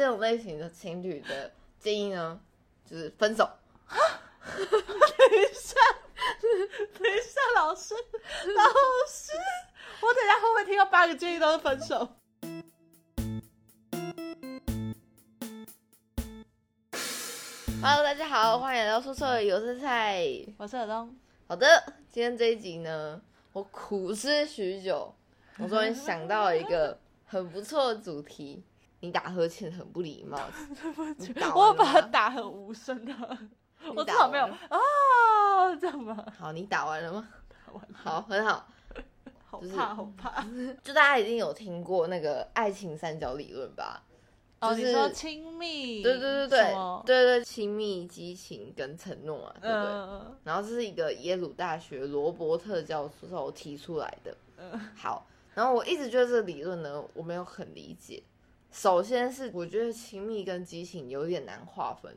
这种类型的情侣的建议呢，就是分手。等一下，等一下，老师，老师，我等一下会不会听到八个建议都是分手？Hello，大家好，欢迎来到宿舍，有色菜。我是尔东，好的，今天这一集呢，我苦思许久，我终于想到了一个很不错的主题。你打呵欠很不礼貌，你打完了我把它打很无声的，我至打少没有啊，这样吗？好，你打完了吗？打完了好，很好。就是好怕，好怕。就大家一定有听过那个爱情三角理论吧？哦，就是你说亲密，对对对对对对，亲密、激情跟承诺啊，对不对？嗯然后这是一个耶鲁大学罗伯特教授提出来的。嗯好，然后我一直觉得这个理论呢，我没有很理解。首先是我觉得亲密跟激情有点难划分。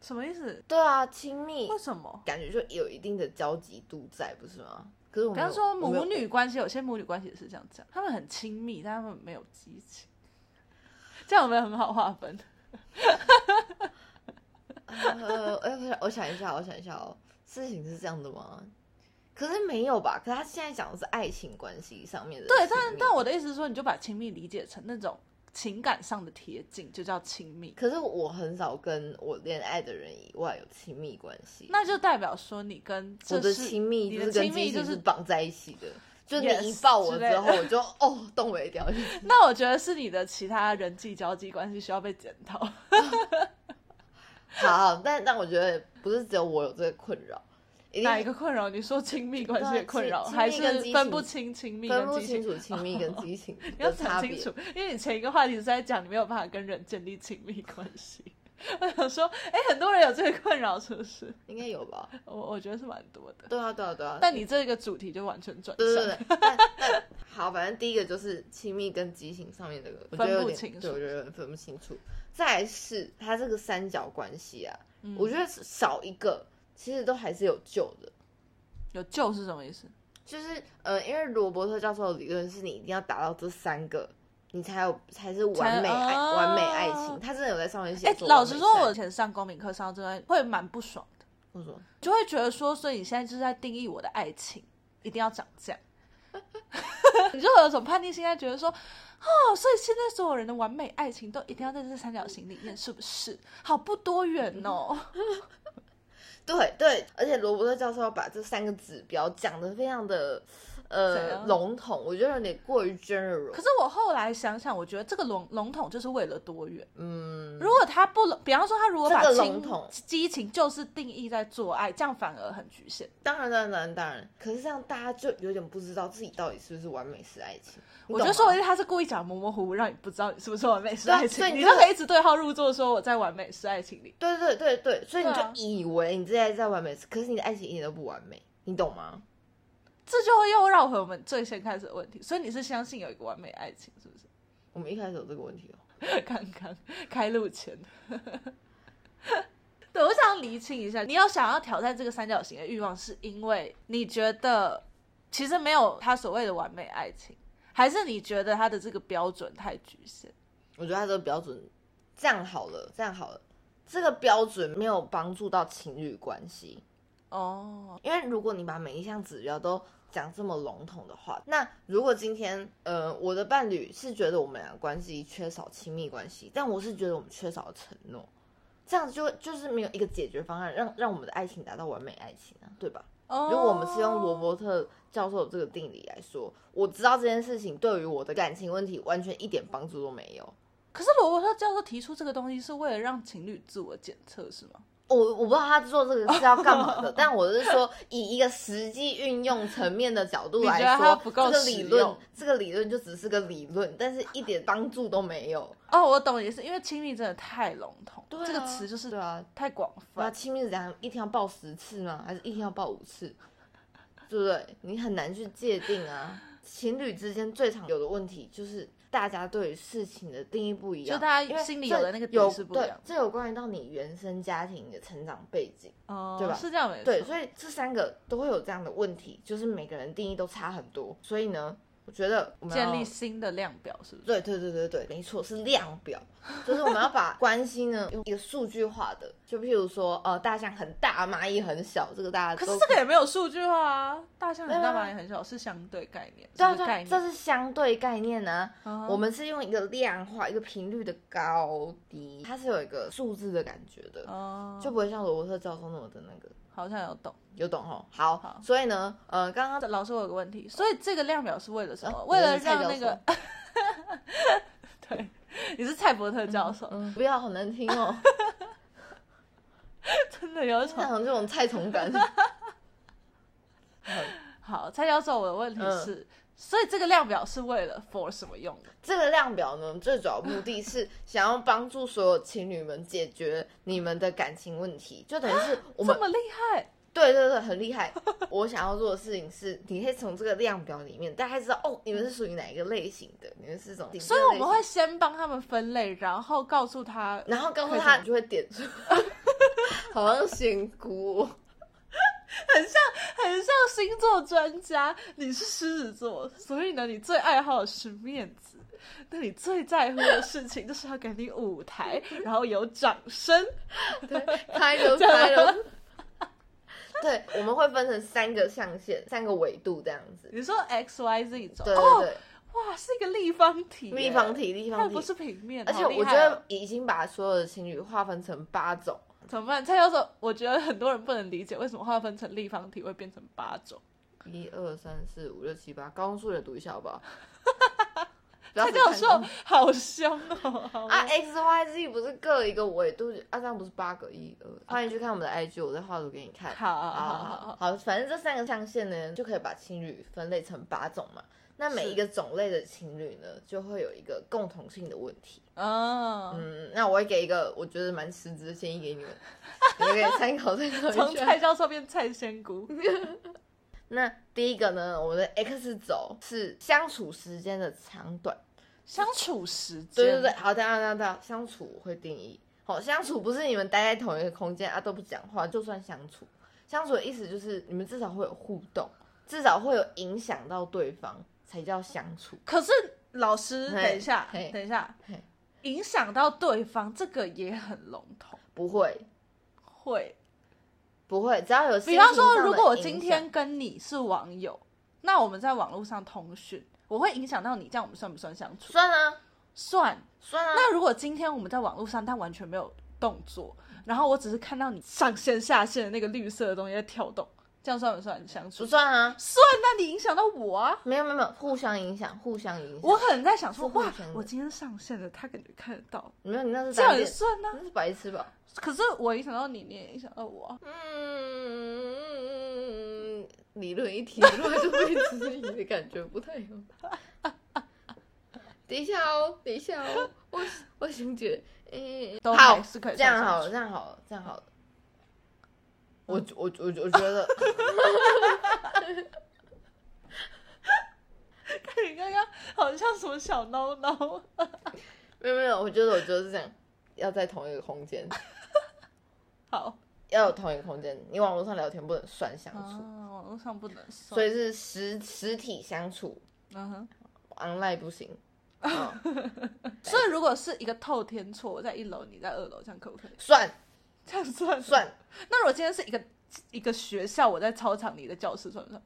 什么意思？对啊，亲密为什么？感觉就有一定的交集度在，不是吗？可是我没有比方说母女关系，有些母女关系也是这样讲，他们很亲密，但他们没有激情，这样有没有很好划分？呃，哎，我想我想一下，我想一下哦，事情是这样的吗？可是没有吧？可是他现在讲的是爱情关系上面的对，但但我的意思是说，你就把亲密理解成那种情感上的贴近，就叫亲密。可是我很少跟我恋爱的人以外有亲密关系。那就代表说你跟我的亲密你的就是跟亲密就是绑在一起的。就你一抱我之后，我就 哦动不了。那我觉得是你的其他人际交际关系需要被检讨。好 好，但但我觉得不是只有我有这个困扰，哪一个困扰？你说亲密关系的困扰，还是分不清亲密跟激情？不清楚亲密跟激情你要的差别讲清。楚，因为你前一个话题是在讲你没有办法跟人建立亲密关系。我想说，哎、很多人有这个困扰，是不是？应该有吧？我我觉得是蛮多的。对啊，对啊，对啊。但你这个主题就完全转对对向，对，但但好，反正第一个就是亲密跟激情上面这个，我觉得有点分不清楚对，我觉得分不清楚。再来是它这个三角关系啊，嗯我觉得少一个其实都还是有救的。有救是什么意思？就是呃，因为罗伯特教授的理论是你一定要达到这三个，你才有才是完美爱、才完美爱哦情。他真的有在上面写哎、说老实说，我以前上公民课上真的会蛮不爽的，为什么？就会觉得说，所以你现在就是在定义我的爱情一定要长这样，你就会有种叛逆心态，觉得说，哦，所以现在所有人的完美爱情都一定要在这三角形里面，是不是？好不多元哦。对对，而且罗伯特教授要把这三个指标讲得非常的呃笼统，我觉得有点过于 general。可是我后来想想，我觉得这个笼笼统就是为了多元。嗯，如果他不笼，比方说他如果把情笼统激情就是定义在做爱，这样反而很局限。当然当然当然，可是这样大家就有点不知道自己到底是不是完美式爱情。我觉得说因为他是故意讲模模糊糊，让你不知道你是不是完美式爱情，所以你可以一直对号入座，说我在完美式爱情里。对对对对，所以你就以为你自己在完美，可是你的爱情一点都不完美，你懂吗？这就会又绕回我们最先开始的问题。所以你是相信有一个完美爱情，是不是？我们一开始有这个问题哦。刚刚开路前，对我想要厘清一下，你有想要挑战这个三角形的欲望，是因为你觉得其实没有他所谓的完美爱情，还是你觉得他的这个标准太局限？我觉得他这个标准这样好了，这样好了，这个标准没有帮助到情侣关系，哦，因为如果你把每一项指标都讲这么笼统的话，那如果今天呃我的伴侣是觉得我们俩关系缺少亲密关系，但我是觉得我们缺少了承诺，这样就就是没有一个解决方案让让我们的爱情达到完美爱情啊，对吧？哦如果我们是用罗伯特教授这个定理来说，我知道这件事情对于我的感情问题完全一点帮助都没有。可是罗伯特教授提出这个东西是为了让情侣自我检测，是吗？我我不知道他做这个是要干嘛的，但我是说，以一个实际运用层面的角度来说，这个理论，这个理论就只是个理论，但是一点帮助都没有。哦，我懂，也是因为亲密真的太笼统，对啊这个词就是对啊，太广那泛。亲密是怎样？一天要抱十次吗？还是一天要抱五次？对不对？你很难去界定啊。情侣之间最常有的问题就是大家对于事情的定义不一样，就大家因为心里这有的那个底有对，这有关于到你原生家庭的成长背景。哦，对吧是这样没错。对，所以这三个都会有这样的问题，就是每个人定义都差很多。所以呢，我觉得我们建立新的量表，是不是？对对对对对，没错，是量表，就是我们要把关系呢用一个数据化的，就譬如说，呃，大象很大，蚂蚁很小，这个大家都可是这个也没有数据化啊，大象很大，蚂蚁很小是相对概念，对啊这是相对概念呢、嗯我们是用一个量化，一个频率的高低，它是有一个数字的感觉的，哦，就不会像罗伯特教授那么的那个，好像有懂。有懂哦？好，好所以呢，呃，刚刚老师，我有个问题，所以这个量表是为了什么？啊为了让那个，对，你是蔡伯特教授，嗯，不要好难听哦，真的有一种这种菜虫感。嗯 好。蔡教授，我的问题是，所以这个量表是为了 for 什么用的？这个量表呢，最主要目的是想要帮助所有情侣们解决你们的感情问题，就等于是我们 这么厉害？对对对，很厉害。我想要做的事情是，你可以从这个量表里面大概知道哦，你们是属于哪一个类型的，你们是这种。所以我们会，先帮他们分类，然后告诉他，然后告诉他，你就会点出，好像仙姑哦。很像星座专家。你是狮子座，所以呢，你最爱好的是面子。那你最在乎的事情就是要给你舞台，然后有掌声。对开 流开了。对，我们会分成三个象限、三个维度这样子。你说 X Y Z 轴，对对哦，对，哇，是一个立方体，立方体，立方体。它不是平面，而且我觉得已经把所有的情侣划分成八种。怎么办？蔡教授，我觉得很多人不能理解为什么划分成立方体会变成八种。一二三四五六七八，高中数学读一下好不好？蔡教授好凶哦！好啊，X Y Z 不是各一个维度啊？这样不是八个一二？欢迎去看我们的 IG，我再画图给你看。好好好，好，反正这三个象限呢，就可以把情侣分类成八种嘛。那每一个种类的情侣呢，就会有一个共同性的问题。嗯，嗯，那我会给一个我觉得蛮实质的建议给你们，你们可以参考参考从一下。蔡教授变蔡仙姑，那第一个呢，我们的 X 轴是相处时间的长短。相处时间，对对对，，好，等一下等一下等下，相处我会定义。好，相处不是你们待在同一个空间啊都不讲话就算相处。相处的意思就是你们至少会有互动，至少会有影响到对方，才叫相处。可是老师，等一下，等一下，影响到对方，这个也很笼统，不会，会。不会，只要有比方说，如果我今天跟你是网友，那我们在网络上通讯，我会影响到你，这样我们算不算相处？算啊算。算啊，那如果今天我们在网络上，但完全没有动作，然后我只是看到你上线下线的那个绿色的东西在跳动，这样算不算相处不？算啊，算，那你影响到我啊。没有没有没有，互相影响，互相影响。我可能在想说，哇我今天上线了，他感觉看得到，没有，你那是这样也算呢、那是白痴吧？可是我影响到你，你也影响到我啊。嗯，理论一提出来就被质疑的感觉不太有。等一下哦，等一下哦，我我想觉得，嗯，都好还是可以这样算好了，这样好了，这样好了。我我我我觉得，看你刚刚好像什么小孬孬。没有没有，我觉得我觉得是这样，要在同一个空间，好，要有同一个空间。你网络上聊天不能算相处，啊，网络上不能算。所以是实实体相处嗯哼，，online 不行。嗯所以如果是一个透天厝，我在一楼，你在二楼，这样可不可以？算这样算算。那如果今天是一个一个学校，我在操场，里的教室算不算？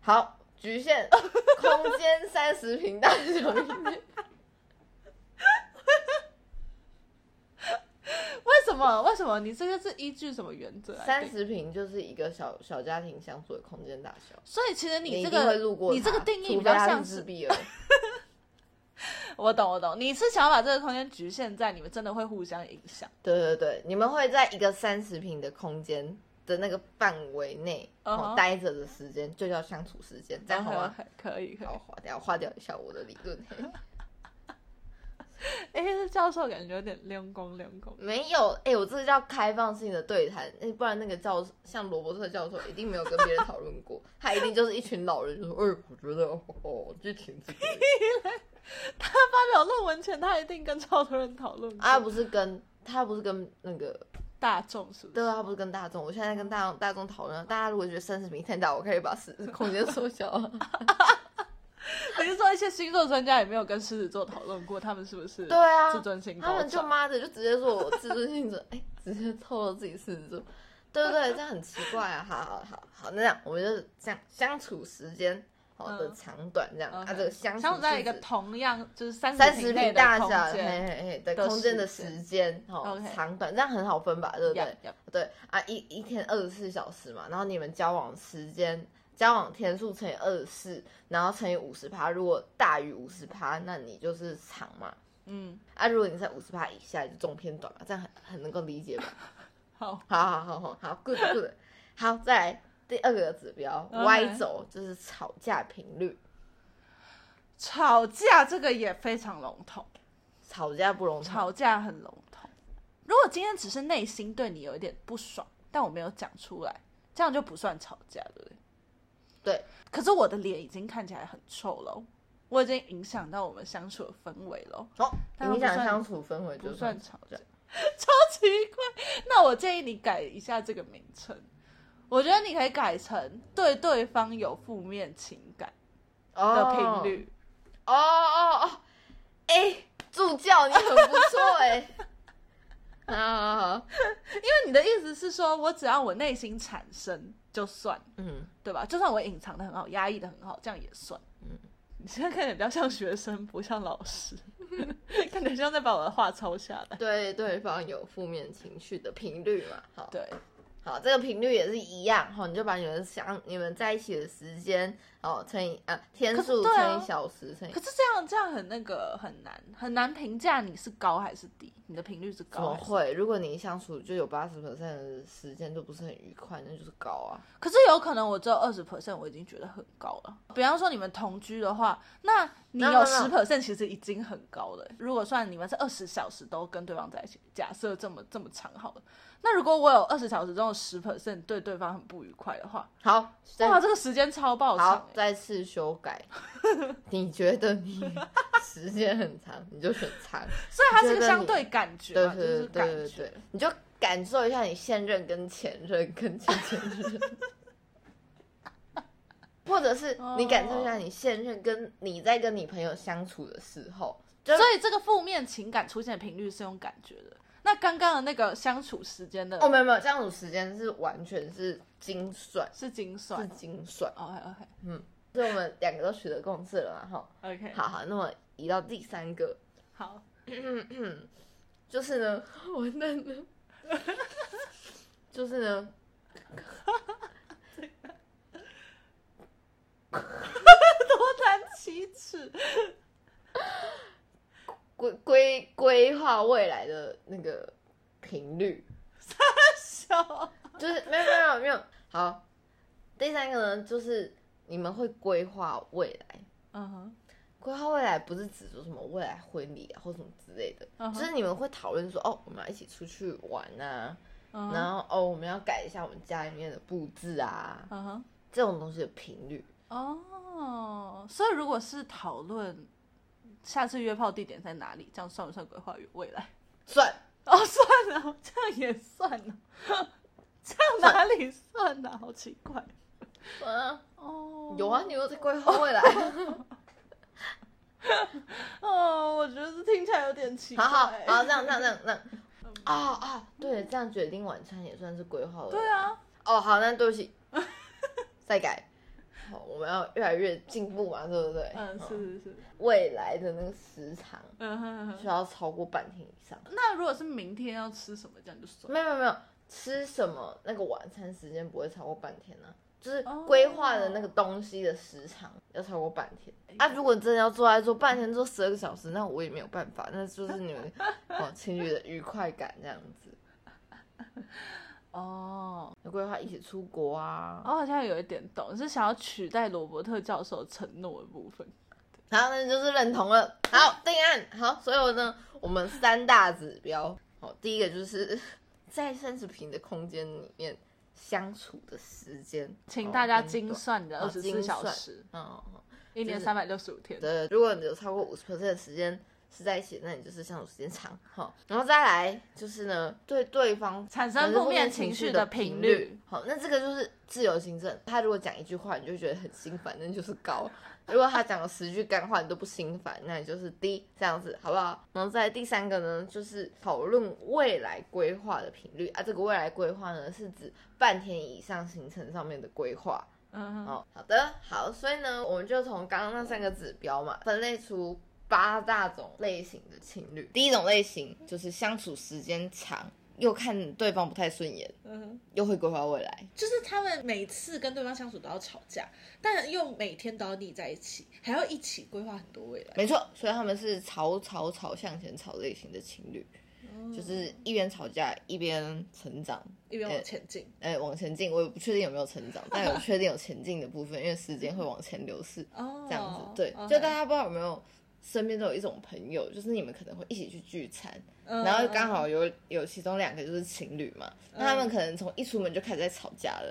好，局限 空间三十平大小。为什么？为什么？你这个是依据什么原则？三十平就是一个小小家庭相处的空间大小。所以其实你这个你这个定义除比较像是自闭儿。我懂，我懂。你是想要把这个空间局限在你们真的会互相影响。对对对，你们会在一个三十平的空间的那个范围内待着的时间，就叫相处时间，这样好吗可以，可以好，。划掉，划掉一下我的理论。哎，这教授感觉有点亮光亮光。没有，哎、我这个叫开放性的对谈，哎、不然那个教像罗伯特教授一定没有跟别人讨论过，他一定就是一群老人就说，哎、我觉得哦，这挺这个 他发表论文前，他一定跟超多人讨论过啊，不是跟他不是跟那个，大众是不是？对啊，他不是跟大众，我现在跟大众大众讨论，大家如果觉得三十平太大，我可以把时空间缩小。你是说一些星座专家也没有跟狮子座讨论过，他们是不是对啊自尊心他们就？妈的就直接说我自尊心者，哎、直接透露自己狮子座，对不对？这样很奇怪啊！好好好好，那这样我们就这样相处时间好的嗯长短这样、啊这个相处在一个同样就是三三十十内的平大小，嘿间，嘿嘿的的空间的时间哦长短，这样很好分吧？对不对对啊，一一天二十四小时嘛，然后你们交往时间。交往天数乘以二十四，然后乘以五十趴，如果大于五十趴，那你就是长嘛。嗯，啊，如果你在五十趴以下，就中偏短嘛，这样很很能够理解吧？好，好好好好好，good good，好，再来第二个指标 Y 轴就是吵架频率，吵架这个也非常笼统，吵架不笼统吵架很笼统。如果今天只是内心对你有一点不爽，但我没有讲出来，这样就不算吵架，对不对？对。可是我的脸已经看起来很臭了，我已经影响到我们相处的氛围了，哦，影响相处氛围就算吵吵架，超奇怪。那我建议你改一下这个名称，我觉得你可以改成对对方有负面情感的频率。哦哦哦，哎，助教你很不错哎，好好好，因为你的意思是说，我只要我内心产生就算，嗯，对吧？就算我隐藏的很好，压抑的很好，这样也算。嗯。你现在看起来比较像学生，不像老师，看起来像在把我的话抄下来。对对方有负面情绪的频率嘛，好，对，好，这个频率也是一样哈，你就把你们相你们在一起的时间哦乘以啊天数乘以小时乘以可是这样这样很那个很难很难评价你是高还是低，你的频率是高还是低？么会？如果你相处就有八十 percent 的时间都不是很愉快，那就是高啊。可是有可能我只有二十 percent，我已经觉得很高了。比方说你们同居的话，那你有十 percent 其实已经很高了。如果算你们是二十小时都跟对方在一起，假设这么这么长好了，那如果我有二十小时中有十 percent 对对方很不愉快的话，好，再哇，这个时间超爆长好，欸。再次修改。你觉得你 时间很长，你就选长。所以它是个相对感觉，对对对对你就感受一下你现任跟前任跟前前任，或者是你感受一下你现任跟你在跟你朋友相处的时候，就所以这个负面情感出现的频率是用感觉的。那刚刚的那个相处时间的哦没有没有相处时间是完全是精算，是精是算。精算，OK。OK 所以我们两个都取得共识了嘛哈。OK，好好，那么移到第三个，好，就是呢，完蛋了，就是呢，多难启齿。规规规划未来的那个频率，笑。就是没有没有没有好。第三个呢，就是你们会规划未来，嗯哼，规划未来不是指说什么未来婚礼啊或什么之类的，就是你们会讨论说哦，我们要一起出去玩啊，然后哦，我们要改一下我们家里面的布置啊，嗯哼。这种东西的频率。哦，所以如果是讨论下次约炮地点在哪里，这样算不算规划与未来？算哦，算了，这样也算了，这样哪里算呢、好奇怪。算啊，哦，有啊，你有在规划未来。哦，我觉得这听起来有点奇怪。好好好，这样这样这样这样。啊啊，对，这样决定晚餐也算是规划未来。对啊，哦，好，那对不起，再改。好，我们要越来越进步嘛，对不对？嗯，是是是，未来的那个时长嗯哼哼需要超过半天以上。那如果是明天要吃什么，这样就算。没有没有没有，吃什么那个晚餐时间不会超过半天呢、就是哦规划的那个东西的时长要超过半天啊！如果真的要坐在做半天做十二个小时，那我也没有办法，那就是你们 哦情侣的愉快感这样子。哦，有规划一起出国啊，我好像有一点懂，是想要取代罗伯特教授承诺的部分。好，那就是认同了。好，定案。好，所以呢，我们三大指标，好，第一个就是 在三十平的空间里面相处的时间，请哦大家精算你的哦二十四小时，嗯，嗯一年三百六十五天。对，如果你有超过五十 percent 的时间是在一起，那你就是相处时间长，好，然后再来就是呢，对对方产生负面情绪的频率。好，那这个就是自由行政。他如果讲一句话，你就觉得很心烦，那就是高；如果他讲了十句干话，你都不心烦，那你就是低，这样子好不好？然后再第三个呢，就是讨论未来规划的频率啊。这个未来规划呢，是指半天以上行程上面的规划。嗯，哦，好的，好，所以呢，我们就从刚刚那三个指标嘛，分类出八大种类型的情侣。第一种类型就是相处时间长，又看对方不太顺眼，嗯，又会规划未来。就是他们每次跟对方相处都要吵架，但又每天都要腻在一起，还要一起规划很多未来。没错，所以他们是吵吵吵向前吵类型的情侣，就是一边吵架一边成长。一边往前进，哎、往前进，我也不确定有没有成长，但有 确定有前进的部分，因为时间会往前流逝，哦，这样子。对就大家不知道有没有身边都有一种朋友，就是你们可能会一起去聚餐，嗯。然后刚好有有其中两个就是情侣嘛，那他们可能从一出门就开始在吵架了，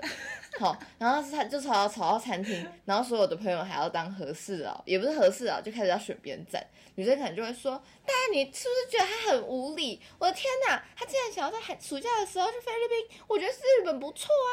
好，然后是他就吵到吵到餐厅，然后所有的朋友还要当和事佬，也不是和事佬，就开始要选边站，女生可能就会说，大家你是不是觉得他很无理？我的天哪，他竟然想要在寒暑假的时候去菲律宾，我觉得是日本不错啊，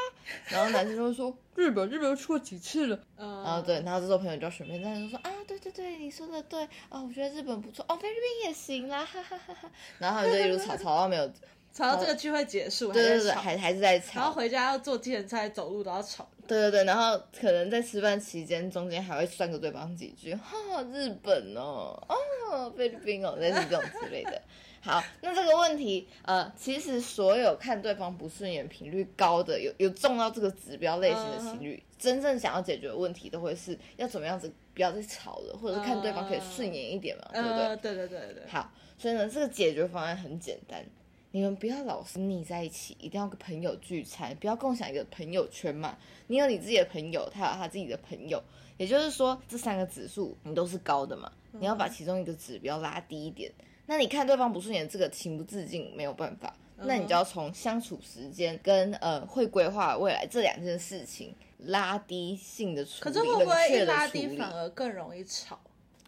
然后男生就会说，日本日本去过几次了。嗯，然后对，然后这时候朋友就要选边站，就说啊，对对对，你说的对，哦，我觉得日本不错，哦，菲律宾也行啦，哈哈哈哈。然后他们就一路吵吵 到没有，吵到这个聚会结束，对对对，还在吵，还还是在然后吵，回家要坐计程车、走路都要吵。对对对，然后可能在吃饭期间中间还会酸个对方几句，哈，日本哦，哦，菲律宾哦，类似这种之类的。好，那这个问题，呃，其实所有看对方不顺眼频率高的，有有中到这个指标类型的情侣，真正想要解决的问题，都会是要怎么样子不要再吵了，或者是看对方可以顺眼一点嘛，对不对？呃，对对对对，好，所以呢，这个解决方案很简单，你们不要老是腻在一起，一定要跟朋友聚餐，不要共享一个朋友圈嘛。你有你自己的朋友，他有他自己的朋友，也就是说，这三个指数你都是高的嘛，你要把其中一个指标拉低一点。那你看对方不顺眼，这个情不自禁没有办法，那你就要从相处时间跟呃会规划未来这两件事情拉低性的处理，可是会不会一拉低反而更容易吵？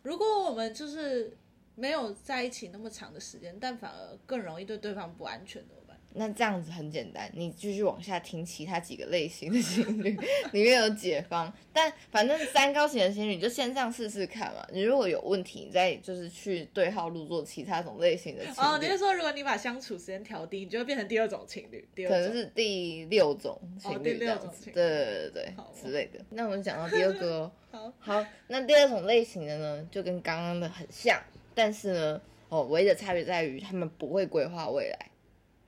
如果我们就是没有在一起那么长的时间，但反而更容易对对方不安全，怎么办？那这样子很简单，你继续往下听其他几个类型的情侣，里面有解方。但反正三高型的情侣，你就先这样试试看嘛。你如果有问题，你再就是去对号入座其他种类型的情侣。哦，你是说如果你把相处时间调低，你就会变成第二种情侣？第二可能是第六种情侣这样子，对对对之类的。那我们讲到 第二个哦，好，好，那第二种类型的呢，就跟刚刚的很像，但是呢，哦，唯一的差别在于他们不会规划未来，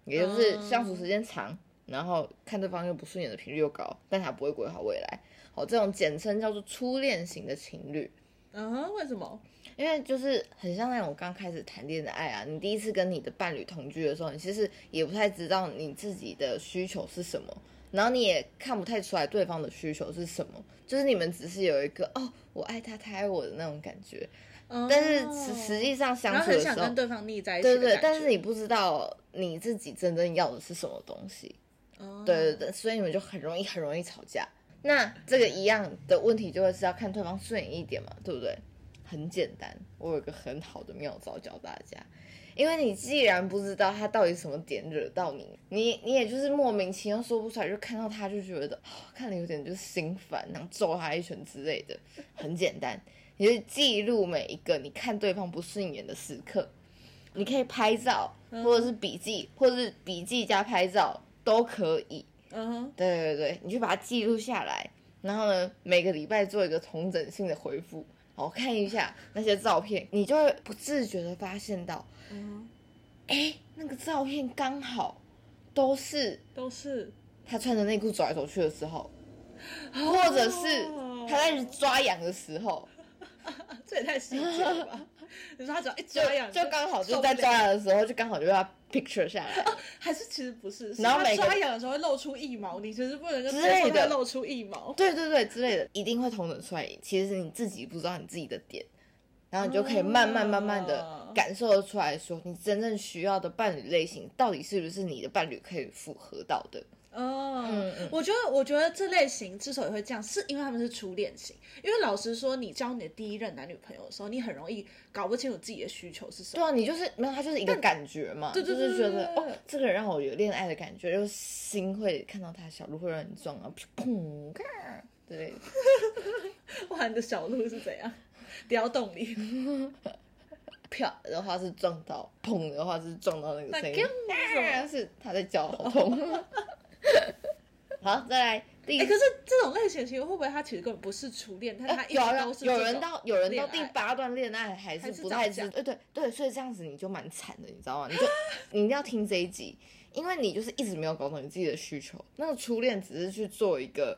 也就是嗯相处时间长，然后看对方又不顺眼的频率又高，但他不会规划未来。好，这种简称叫做初恋型的情侣。嗯哼，为什么？因为就是很像那种刚开始谈恋爱啊，你第一次跟你的伴侣同居的时候，你其实也不太知道你自己的需求是什么，然后你也看不太出来对方的需求是什么，就是你们只是有一个哦，我爱他，他爱我的那种感觉，但是实实际上相处的时候对方腻在一起对对，但是你不知道你自己真正要的是什么东西，哦对对对，所以你们就很容易很容易吵架。那这个一样的问题就会是要看对方顺眼一点嘛，对不对？很简单，我有一个很好的妙招教大家，因为你既然不知道他到底什么点惹到你，你你也就是莫名其妙说不出来，就看到他就觉得、哦看了有点就是心烦，然后揍他一拳之类的。很简单，你就记录每一个你看对方不顺眼的时刻，你可以拍照，或者是笔记，或者是笔记加拍照都可以。嗯哼，对对对，你就把它记录下来，然后呢，每个礼拜做一个重整性的回复，我看一下那些照片，你就会不自觉的发现到，嗯哎，那个照片刚好都是，都是，他穿着内裤走来走去的时候，或者是他在抓痒的时候，这也太细节了吧？你说他只要一抓痒，就刚好就在抓痒的时候，就刚好就要 picture 下来。还是其实不是，然后每个抓痒的时候会露出一毛，你其实不能就之类的接露出一毛。对对对之类的，一定会同等出来。其实是你自己不知道你自己的点，然后你就可以慢慢慢慢的哦感受得出来说，你真正需要的伴侣类型到底是不是你的伴侣可以符合到的。哦，嗯嗯我觉得，我觉得这类型之所以会这样，是因为他们是初恋型。因为老实说，你交你的第一任男女朋友的时候，你很容易搞不清楚自己的需求是什么。对啊，你就是没有，他就是一个感觉嘛，对对对就是觉得哦，这个人让我有恋爱的感觉，就心会看到他小鹿会让你撞啊，砰嘎之类的。哇，你的小鹿是怎样？雕洞里，啪的话是撞到，砰的话是撞到那个声音是他在叫，好痛。好，再来第哎、可是这种类型其实会不会他其实根本不是初恋，但他一直有啊都是有人到有人到第八段恋爱还是不太知，对对对，所以这样子你就蛮惨的，你知道吗？你就 你一定要听这一集，因为你就是一直没有搞懂你自己的需求。那个初恋只是去做一个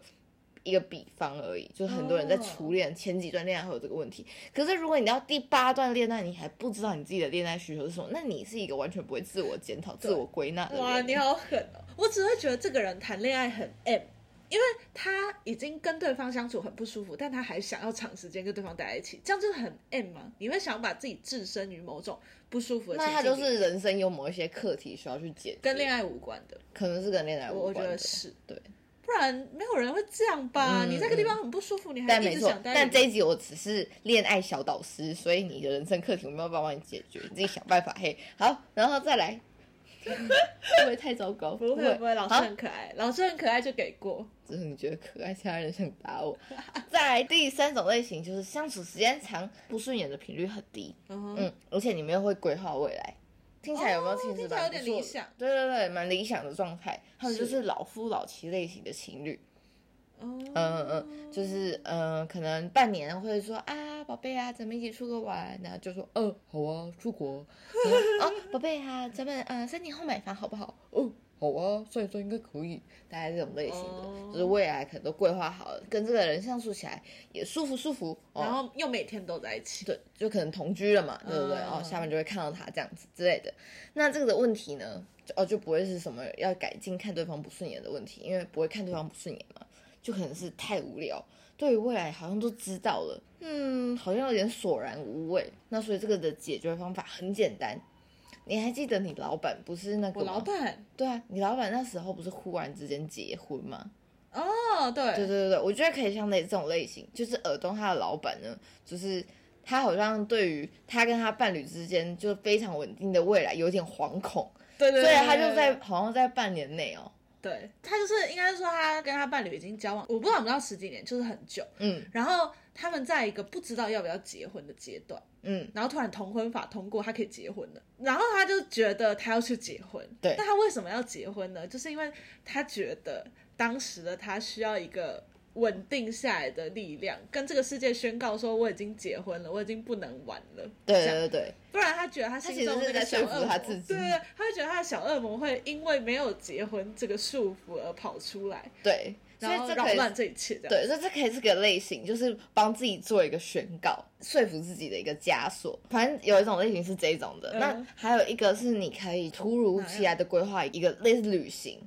一个比方而已，就是很多人在哦初恋、前几段恋爱会有这个问题。可是如果你到第八段恋爱，你还不知道你自己的恋爱需求是什么，那你是一个完全不会自我检讨、自我归纳的人。哇，你好狠哦！我只会觉得这个人谈恋爱很 M，因为他已经跟对方相处很不舒服，但他还想要长时间跟对方待在一起，这样就是很 M 吗？你会想把自己置身于某种不舒服的情那他就是人生有某一些课题需要去解决，跟恋爱无关的。可能是跟恋爱我我觉无关的。得是，对。不然没有人会这样吧？嗯你在个地方很不舒服，你还一直想，待。但这一集我只是恋爱小导师，所以你的人生课题我没有办法帮你解决，你自己想办法。嘿，好，然后再来，会不会太糟糕？不会不会，老师很可爱，老师很可爱就给过。只是你觉得可爱，其他人想打我。再来第三种类型就是相处时间长，不顺眼的频率很低，嗯，嗯，而且你们又会规划未来。听起来有没有听起来有点理想对对对，蛮理想的状态。还有就是老夫老妻类型的情侣。哦嗯嗯嗯，就是嗯、呃可能半年会说啊，宝贝啊，咱们一起出个玩，然后就说，嗯、好啊，出国。然后哦，宝贝啊，咱们嗯三年后买房好不好？哦，好啊，算一算应该可以。大概这种类型的，哦就是未来可能都规划好了，跟这个人相处起来也舒服舒服。哦、然后又每天都在一起。对，就可能同居了嘛，对不对？嗯哦，下面就会看到他这样子之类的。那这个的问题呢，就哦就不会是什么要改进看对方不顺眼的问题，因为不会看对方不顺眼嘛，就可能是太无聊，对于未来好像都知道了，嗯，好像有点索然无味。那所以这个的解决方法很简单。你还记得你老板不是那个我老板对啊，你老板那时候不是忽然之间结婚吗？哦，对对对对对，我觉得可以像类这种类型，就是耳东他的老板呢，就是他好像对于他跟他伴侣之间就非常稳定的未来有点惶恐，对对，所以他就在好像在半年内哦，对他就是应该说他跟他伴侣已经交往，我不知道我们知道十几年，就是很久。嗯然后他们在一个不知道要不要结婚的阶段，嗯，然后突然同婚法通过，他可以结婚了。然后他就觉得他要去结婚。对那他为什么要结婚呢？就是因为他觉得当时的他需要一个稳定下来的力量，跟这个世界宣告说我已经结婚了，我已经不能玩了。对对对对，不然他觉得他心中那个小恶魔，他自己对对，对他会觉得他的小恶魔会因为没有结婚这个束缚而跑出来，对，所以然后扰乱这一切。对，所以这可以是个类型，就是帮自己做一个宣告，说服自己的一个枷锁。反正有一种类型是这种的，嗯那还有一个是你可以突如其来的规划一个类似旅行，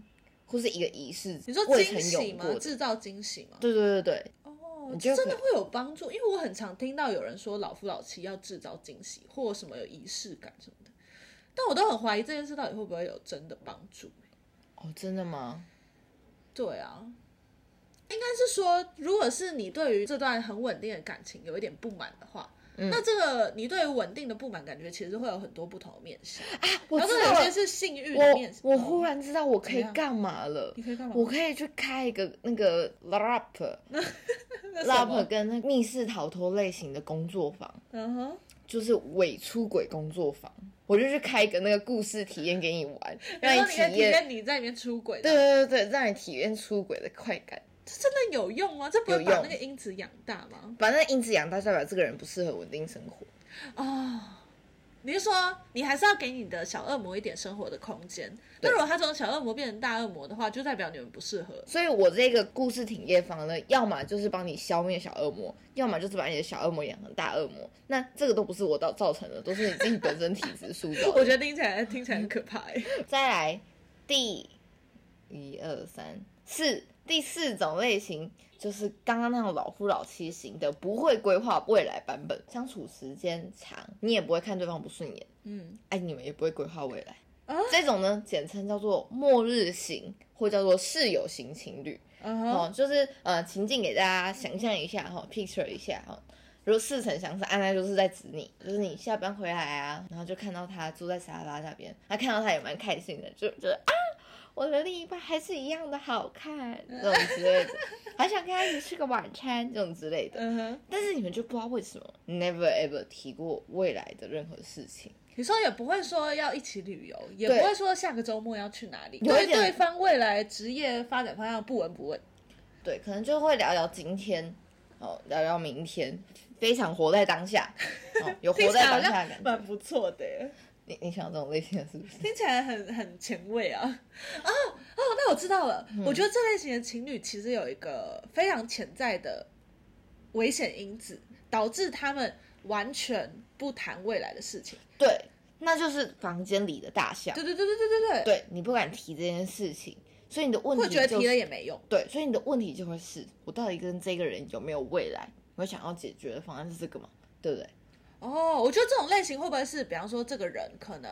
或是一个仪式，你说惊喜吗？制造惊喜吗？对对对对，哦，你就真的会有帮助，因为我很常听到有人说老夫老妻要制造惊喜或什么有仪式感什么的，但我都很怀疑这件事到底会不会有真的帮助。哦，真的吗？对啊，应该是说，如果是你对于这段很稳定的感情有一点不满的话。嗯那这个你对于稳定的不满，感觉其实会有很多不同的面向啊。我知道有些，是性欲的面我我哦忽然知道我可以干嘛了你。可以干嘛？我可以去开一个那个 rap rap 跟那密室逃脱类型的工作坊，嗯哼，就是伪出轨工作坊。我就去开一个那个故事体验给你玩，让然后你体验你在里面出轨，对，对对对，让你体验出轨的快感。这真的有用吗？这不会有用把那个因子养大吗？把那个因子养大代表这个人不适合稳定生活。哦，你是说你还是要给你的小恶魔一点生活的空间？那如果他从小恶魔变成大恶魔的话，就代表你们不适合。所以我这个故事停业方呢，要么就是帮你消灭小恶魔，要么就是把你的小恶魔养成大恶魔。那这个都不是我造造成的，都是你自己本身体质塑造的。我觉得听起来听起来很可怕哎。再来第一二三四第四种类型，就是刚刚那种老夫老妻型的，不会规划未来版本，相处时间长，你也不会看对方不顺眼，嗯，哎，你们也不会规划未来。啊这种呢，简称叫做末日型或叫做室友型情侣。哦，就是呃情境给大家想象一下哈、picture 一下哈、如果似曾相识，安娜就是在指你，就是你下班回来啊，然后就看到他坐在沙发那边，他看到他也蛮开心的，就觉得啊，我的另一半还是一样的好看，这种之类的，还想跟他一起吃个晚餐这种之类的。嗯哼，但是你们就不知道为什么 never ever 提过未来的任何事情。你说也不会说要一起旅游，也不会说下个周末要去哪里，对对方未来职业发展方向不闻不问。对，可能就会聊聊今天，哦，聊聊明天，非常活在当下，哦，有活在当下的感觉。蛮不错的耶，你你想这种类型的是不是？听起来很很前卫啊！哦哦，那我知道了。嗯我觉得这类型的情侣其实有一个非常潜在的危险因子，导致他们完全不谈未来的事情。对，那就是房间里的大象。对对对对对对对，对你不敢提这件事情，所以你的问题就会觉得提了也没用。对，所以你的问题就会是我到底跟这个人有没有未来？我会想要解决的方案是这个嘛？对不对？哦，我觉得这种类型会不会是，比方说这个人可能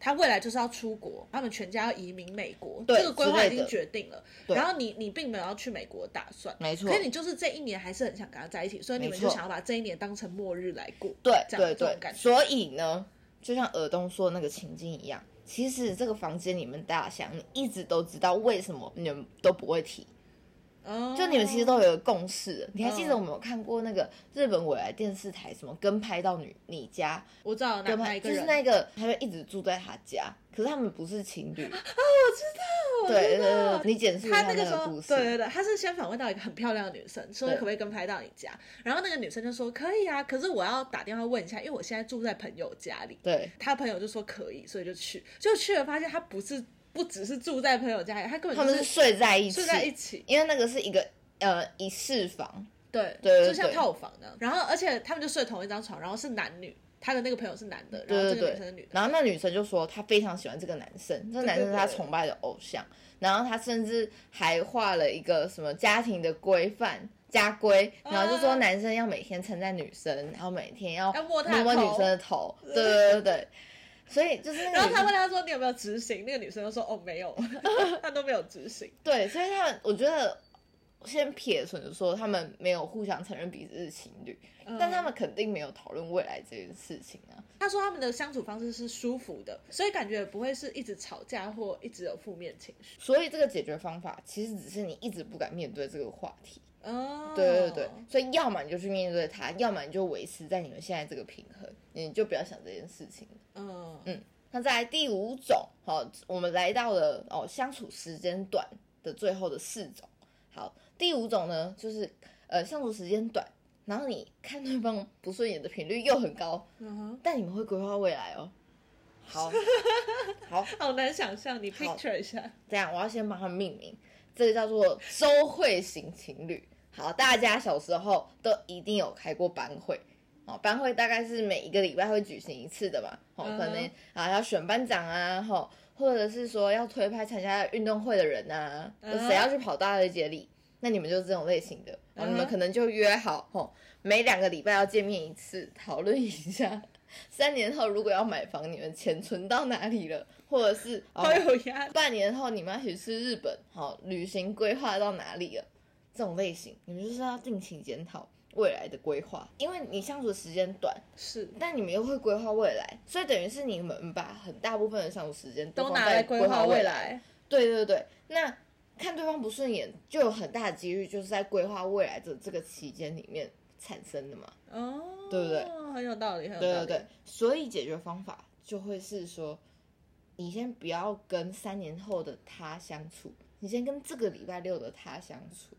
他未来就是要出国，他们全家要移民美国，对这个规划已经决定了。对然后你你并没有要去美国的打算，没错可是你就是这一年还是很想跟他在一起，所以你们就想要把这一年当成末日来过。对这样这种感，觉所以呢，就像尔东说的那个情境一样，其实这个房间里面大象，你一直都知道为什么你们都不会提，哦，就你们其实都有个共识的。你还记得嗯我们有看过那个日本未来电视台什么跟拍到你你家，我知道哪跟拍就是哪一个人，那个他就一直住在他家，可是他们不是情侣。我知道，我对对对，对你简述一下他那个时候，个故事。对对对，他是先访问到一个很漂亮的女生，说可不可以跟拍到你家，然后那个女生就说可以啊，可是我要打电话问一下，因为我现在住在朋友家里。对他朋友就说可以，所以就去，就去了，发现他不是不只是住在朋友家里，他根本就他们是睡在一起，睡在一起，因为那个是一个呃一室房，对对对就像套房那样。然后而且他们就睡同一张床，然后是男女，他的那个朋友是男的，然后这个女生是女的。然后那女生就说她非常喜欢这个男生，这个男生是她崇拜的偶像，然后她甚至还画了一个什么家庭的规范。家规，然后就说男生要每天称赞女生，然后每天要要摸她摸女生的头，对对对对对，所以就是那个然后他问他说：“你有没有执行？”那个女生就说：“哦，没有，他都没有执行。对，所以他们我觉得先撇除说他们没有互相承认彼此是情侣，但他们肯定没有讨论未来这件事情啊。”他说他们的相处方式是舒服的，所以感觉不会是一直吵架或一直有负面情绪。所以这个解决方法其实只是你一直不敢面对这个话题。哦，对对对，所以要么你就去面对它，要么你就维持在你们现在这个平衡，你就不要想这件事情。嗯嗯那再来第五种，好，我们来到了哦相处时间短的最后的四种。好，第五种呢，就是呃相处时间短，然后你看对方不顺眼的频率又很高，嗯哼，但你们会规划未来哦。好，好，好难想象，你 picture 一下。这样我要先帮他们命名，这个叫做周会型情侣。好，大家小时候都一定有开过班会。哦，班会大概是每一个礼拜会举行一次的嘛，哦，可能啊要选班长啊，吼，或者是说要推派参加运动会的人啊，谁要去跑大队接力，那你们就是这种类型的，哦，你们可能就约好，吼，每两个礼拜要见面一次，讨论一下，三年后如果要买房，你们钱存到哪里了，或者是哦好有压力。半年后你们要一起去日本，好，旅行规划到哪里了？这种类型，你们就是要定期检讨未来的规划，因为你相处的时间短，是但你们又会规划未来，所以等于是你们把很大部分的相处时间都拿放在来规划未未。来。对对对，那看对方不顺眼，就有很大的几率就是在规划未来的这个期间里面产生的嘛。哦，对不对？很有道理，很有道理。对对对，所以解决方法就会是说，你先不要跟三年后的他相处，你先跟这个礼拜六的他相处。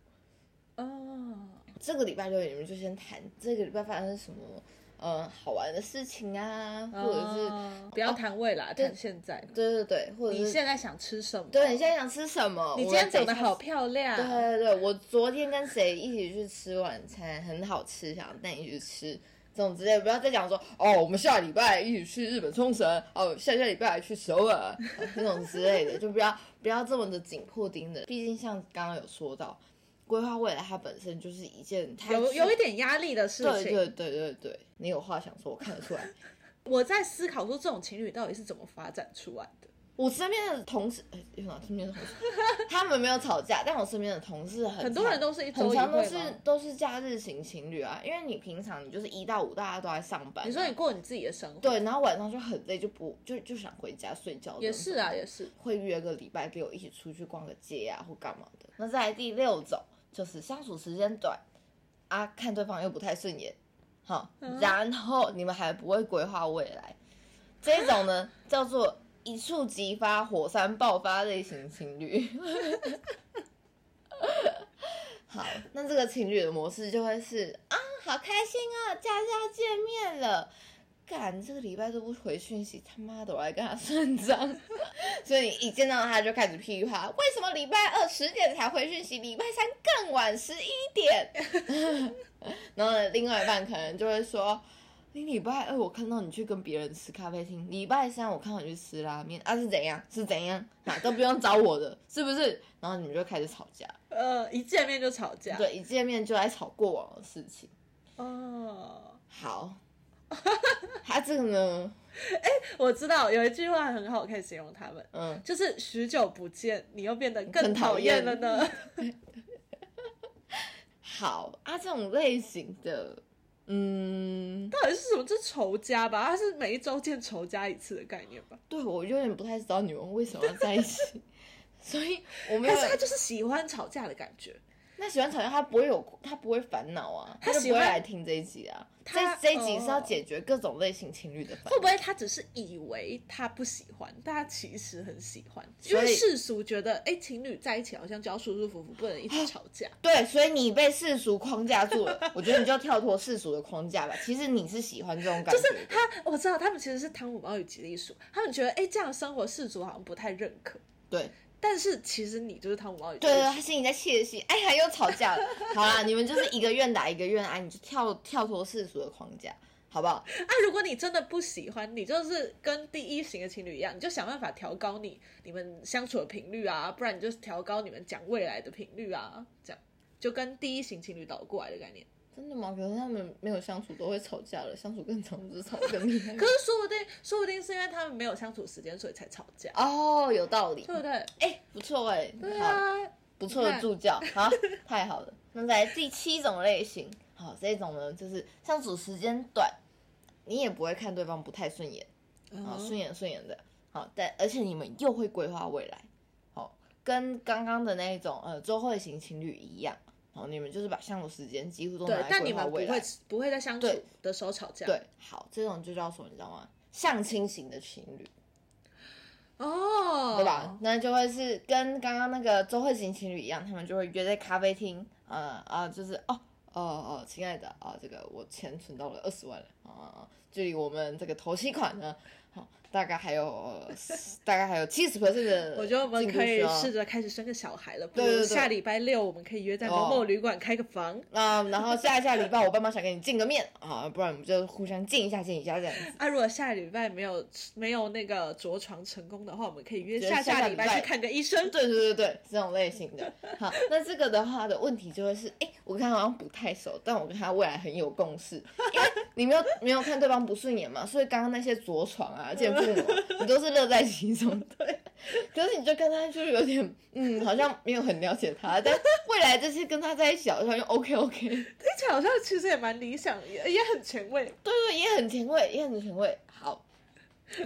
哦，这个礼拜六你们就先谈这个礼拜发生什么呃好玩的事情啊，或者是、哦不要谈未来，谈现在。对对对，或者是你现在想吃什么？对你现在想吃什么？你今天走的好漂亮。对对对，我昨天跟谁一起去吃晚餐，很好吃，想带你去吃。这种之类，不要再讲说哦，我们下礼拜一起去日本冲绳，哦，下下礼拜去首尔，哦 这种之类的，就不要不要这么的紧迫盯的。毕竟像刚刚有说到，规划未来它本身就是一件太有有一点压力的事情。对对对对对，你有话想说，我看得出来。我在思考说，这种情侣到底是怎么发展出来的？我我身边的同事，哎，有哪身边的同事，他们没有吵架，但我身边的同事很很多人都是一周一很常都是？都是假日型情侣啊，因为你平常你就是一到五大家都在上班啊、你说你过你自己的生活，对，然后晚上就很累，就不就就想回家睡觉。也是啊，，也是。会约个礼拜六一起出去逛个街啊，或干嘛的。那再来第六种就是相处时间短啊，看对方又不太顺眼，好，嗯然后你们还不会规划未来，这种呢叫做一触即发、火山爆发类型情侣。好，那这个情侣的模式就会是啊，好开心啊，假日要见面了。干，这个礼拜都不回讯息，他妈的，我来跟他算账。所以一见到他就开始噼啪，为什么礼拜二十点才回讯息，礼拜三更晚十一点？然后呢，另外一半可能就会说，你礼拜二我看到你去跟别人吃咖啡厅，礼拜三我看到你去吃拉面，啊是怎样？是怎样？哪都不用找我的，是不是？然后你们就开始吵架，呃，一见面就吵架。，对，一见面就来吵过往的事情。哦，好，他这个呢，我知道有一句话很好，可以形容他们，嗯，就是许久不见，你又变得更更讨厌了呢。好啊，这种类型的，嗯，到底是什么？这是仇家吧？他是每一周见仇家一次的概念吧？对我有点不太知道你们为什么要在一起，所以我没有但是他就是喜欢吵架的感觉？那喜欢吵架，他不会有，他不会烦恼啊，他就不会来听这一集啊。这他这一集是要哦解决各种类型情侣的烦恼。会不会他只是以为他不喜欢，但他其实很喜欢？因为世俗觉得，哎，情侣在一起好像就要舒舒服服，不能一直吵架。对，所以你被世俗框架住了，我觉得你就跳脱世俗的框架吧。其实你是喜欢这种感觉就是，他我知道他们其实是汤姆猫与吉利鼠，他们觉得哎这样的生活世俗好像不太认可，对但是其实你就是汤姆猫对对，他心里在窃喜，哎呀，又吵架了。好啦，你们就是一个愿打一个愿挨，你就跳跳脱世俗的框架，好不好？啊，如果你真的不喜欢，你就是跟第一型的情侣一样，你就想办法调高你你们相处的频率啊，不然你就调高你们讲未来的频率啊，这样就跟第一型情侣倒过来的概念。真的吗？可是他们没有相处都会吵架了，相处更长不是吵得更厉害 可是说不定，说不定是因为他们没有相处时间，所以才吵架，哦，有道理。对不对？哎，不错哎，好，对啊，不错的助教，好，太好了。那在第七种类型，好，这种呢就是相处时间短，你也不会看对方不太顺眼，啊，顺眼顺眼的，好，但而且你们又会规划未来，好，跟刚刚的那一种呃周会型情侣一样，好，你们就是把相处时间几乎都拿来，对但你们不会。不会在相处的时候吵架。对，好，这种就叫什么，你知道吗？相亲型的情侣，哦，对吧？？那就会是跟刚刚那个周慧型情侣一样，他们就会约在咖啡厅，呃啊，就是哦哦哦，亲爱的啊，这个我钱存到了二十万了啊啊啊，距离我们这个头期款呢，好、大概还有、呃大概还有七十 percent 的，我觉得我们可以试着着开始生个小孩了。不对对对如下礼拜六我们可以约在某某哦旅馆开个房。啊，然后下下礼拜我爸妈想跟你见个面 啊，不然我们就互相见一下见一下这样子。啊，如果下礼拜没有没有那个着床成功的话，我们可以约约下下下礼拜礼拜去看个医生。对对对对，这种类型的。好，那这个的话的问题就会是，哎，我跟他好像不太熟，但我跟他未来很有共识，因为你没有没有看对方不顺眼嘛，所以刚刚那些着床啊、见你都是乐在其中。对，可是你就跟他就是有点，嗯，好像没有很了解他，但未来这次跟他在一起好像又 OK OK，对听起来好像其实也蛮理想，也也很前卫。对对，也很前卫，也很前卫。好，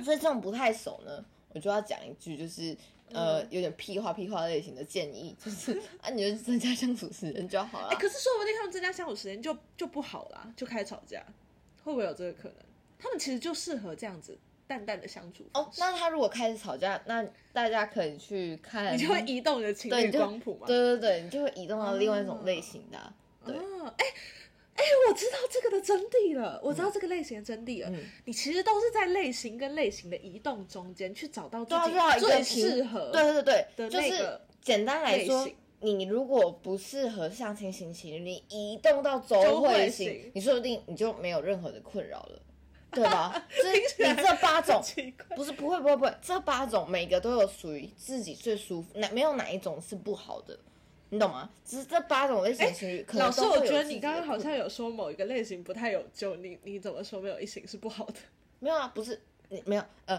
所以这种不太熟呢，我就要讲一句，就是。呃，有点屁话屁话类型的建议，就是 啊，你就增加相处时间就好了。哎、可是说不定他们增加相处时间就就不好啦，就开始吵架，会不会有这个可能？他们其实就适合这样子淡淡的相处哦那他如果开始吵架，那大家可以去看，你就会移动你的情侣光谱嘛。对对对，你就会移动到另外一种类型的啊、对哦，哎、哎、我知道这个的真谛了，我知道这个类型的真谛了。嗯你其实都是在类型跟类型的移动中间去找到自对最适合。对对对，的就是简单来说。你如果不适合相亲型情侣，你移动到周周会型，你说不定你就没有任何的困扰了，对吧？所以听起来你这八种。不是不会不会不会，这八种每个都有属于自己最舒服，哪没有哪一种是不好的，你懂吗？只是这八种类型的情侣，可能老师，我觉得你刚刚好像有说某一个类型不太有救，你你怎么说没有一型是不好的？没有啊，不是你没有呃，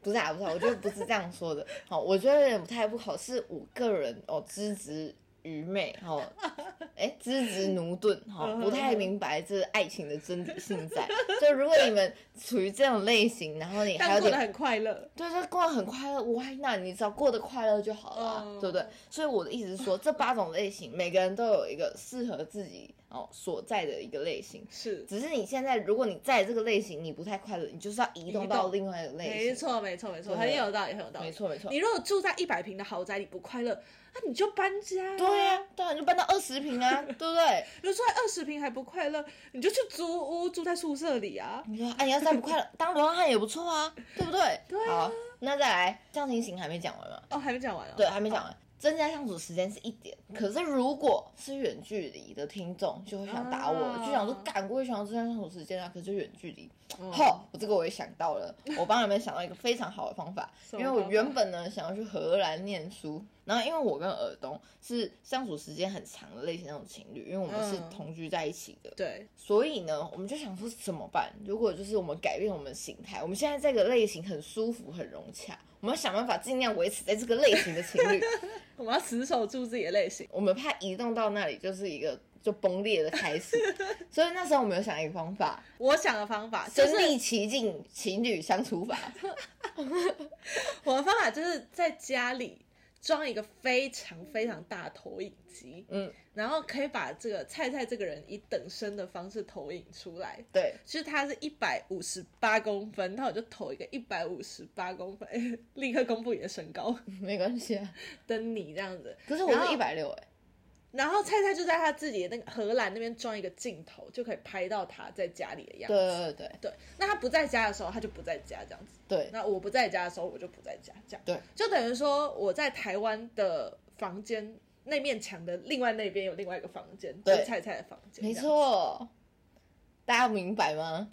不不是啊，不是、啊，我觉得不是这样说的。好，我觉得有点不太不好，是我个人哦资质愚昧，哦，哎，资质驽钝，哈、嗯不太明白这爱情的真理性在。就如果你们处于这种类型，然后你还有点快乐。对，就过得很快乐，Why not？你只要过得快乐就好了啊、嗯对不对？所以我的意思是说，这八种类型，每个人都有一个适合自己哦所在的一个类型。是，只是你现在，如果你在这个类型你不太快乐，你就是要移动到另外一个类型。没，错，没错，没错，对很有道理，很有道理。没错，没错你。如果住在一百平的豪宅你不快乐，那你就搬家、对呀、当然就搬到二十平啊，对不对？如果住在二十平还不快乐，你就去租屋住在宿舍里啊。你说，哎，你要再不快乐，当流浪汉也不错啊，对不对？对啊好，那再来，相亲型还没讲完吗？哦，还没讲完哦。对，还没讲完。增加相处时间是一点，可是如果是远距离的听众，就会想打我，啊。就想说赶过去想要增加相处时间啊，可是就远距离。嗯。吼，我这个我也想到了，我帮你们想到一个非常好的方法，因为我原本呢想要去荷兰念书，然后因为我跟尔东是相处时间很长的类型那种情侣，因为我们是嗯。同居在一起的，对，所以呢，我们就想说怎么办？如果就是我们改变我们的形态，我们现在这个类型很舒服、很融洽，我们要想办法尽量维持在这个类型的情侣。我们要死守住自己的类型。我们怕移动到那里就是一个就崩裂的开始，所以那时候我们有想一个方法，我想的方法就是，身临其境情侣相处法。我的方法就是在家里装一个非常非常大的投影机，嗯，然后可以把这个菜菜这个人以等身的方式投影出来。对，就是他是一百五十八公分，那我就投一个一百五十八公分，立刻公布你的身高，没关系啊。等你这样子。可是我是一百六哎，然后菜菜就在他自己的那个荷兰那边装一个镜头，就可以拍到他在家里的样子。对对对对，那他不在家的时候，他就不在家这样子。对那我不在家的时候，我就不在家这样。对，就等于说我在台湾的房间那面墙的另外那边有另外一个房间，是菜菜的房间。没。错。大家明白吗？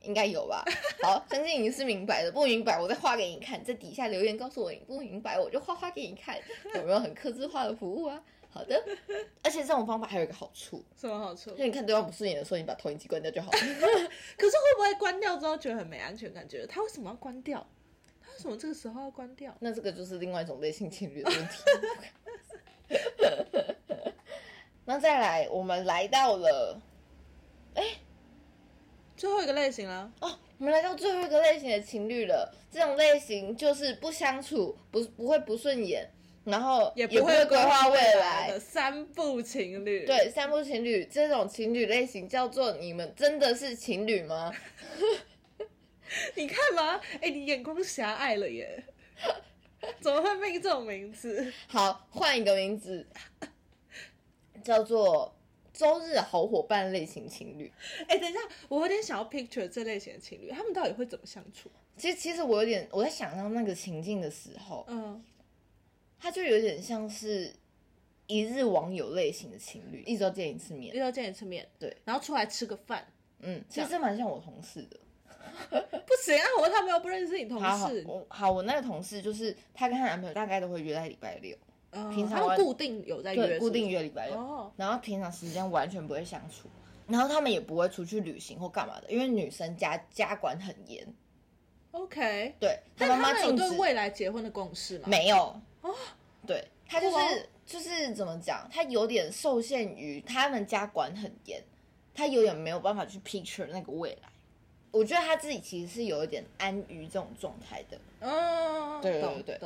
应该有吧。好，相信你是明白的，不明白我再画给你看，在底下留言告诉我你不明白，我就画画给你看，有没有很克制化的服务啊？好的，而且这种方法还有一个好处，什么好处？就你看对方不顺眼的时候，你把投影机关掉就好了。可是会不会关掉之后觉得很没安全感？觉得他为什么要关掉？他为什么这个时候要关掉？那这个就是另外一种类型情侣的问题。那再来，我们来到了最后一个类型了，哦，我们来到最后一个类型的情侣了。这种类型就是不相处，不不会不顺眼，然后也不会规划未来的。三部情侣。，对，三部情侣这种情侣类型叫做你们真的是情侣吗？你看嘛，哎、你眼光狭隘了耶，怎么会命这种名字？好，换一个名字，叫做周日好伙伴类型情侣。哎、等一下，我有点想要 picture 这类型的情侣，他们到底会怎么相处？其实，其实我有点我在想到那个情境的时候，嗯，它就有点像是一日网友类型的情侣，一周见一次面一。周见一次面，对，然后出来吃个饭，嗯，其实这蛮像我同事的。不行啊，我他们又不认识你同好好，事，我好，我那个同事就是她跟她男朋友大概都会约在礼拜六，嗯平常他们固定有在约，是不是，固定约礼拜六，哦，然后平常时间完全不会相处，然后他们也不会出去旅行或干嘛的，因为女生家家管很严，OK，对，但妈他们有对止未来结婚的共识吗？没有对他就是就是怎么讲，他有点受限于他们家管很严，他有点没有办法去 picture 那个未来。我觉得他自己其实是有一点安于这种状态的，嗯，对对对。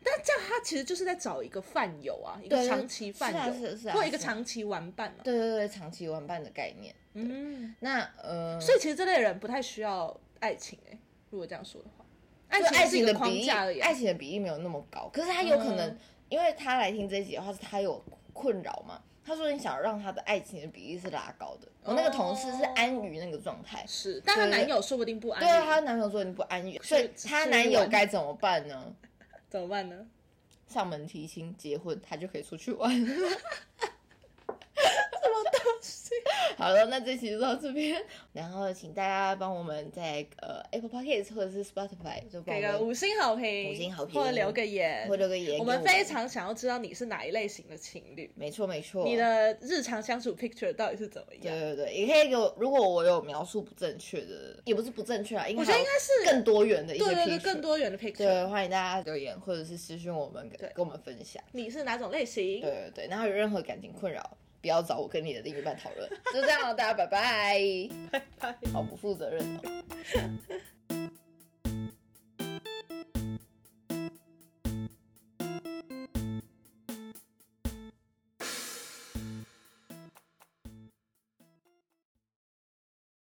但这样他其实就是在找一个饭友啊，一个长期饭友，是啊是啊是啊或一个长期玩伴嘛。对对对，长期玩伴的概念。嗯，那呃，所以其实这类人不太需要爱情哎、如果这样说的话，爱就爱情的比例。爱情的比例没有那么高。可是他有可能，嗯因为他来听这一集的话，是他有困扰嘛？他说你想让他的爱情的比例是拉高的。我那个同事是安于那个状态，是，但她男友说不定不安对啊，于她男朋友说你不安于，所以出她男友该怎么办呢？怎么办呢？上门提亲结婚，他就可以出去玩。好了，那这期就到这边，然后请大家帮我们在呃 Apple Podcast 或者是 Spotify 就给个五星好评，五星好评或者留个言，或留个言我们非常想要知道你是哪一类型的情侣，没错没错，你的日常相处 picture 到底是怎么样？对对对，也可以给我，如果我有描述不正确的，也不是不正确啊，应该我觉得应该是更多元的一些对对对，picture 更多元的 picture。对，欢迎大家留言或者是私讯我们，跟跟我们分享。你是哪种类型？对对对，然后有任何感情困扰，不要找我跟你的另一半讨论。就这样了，大家拜拜。拜拜。好不负责任哦。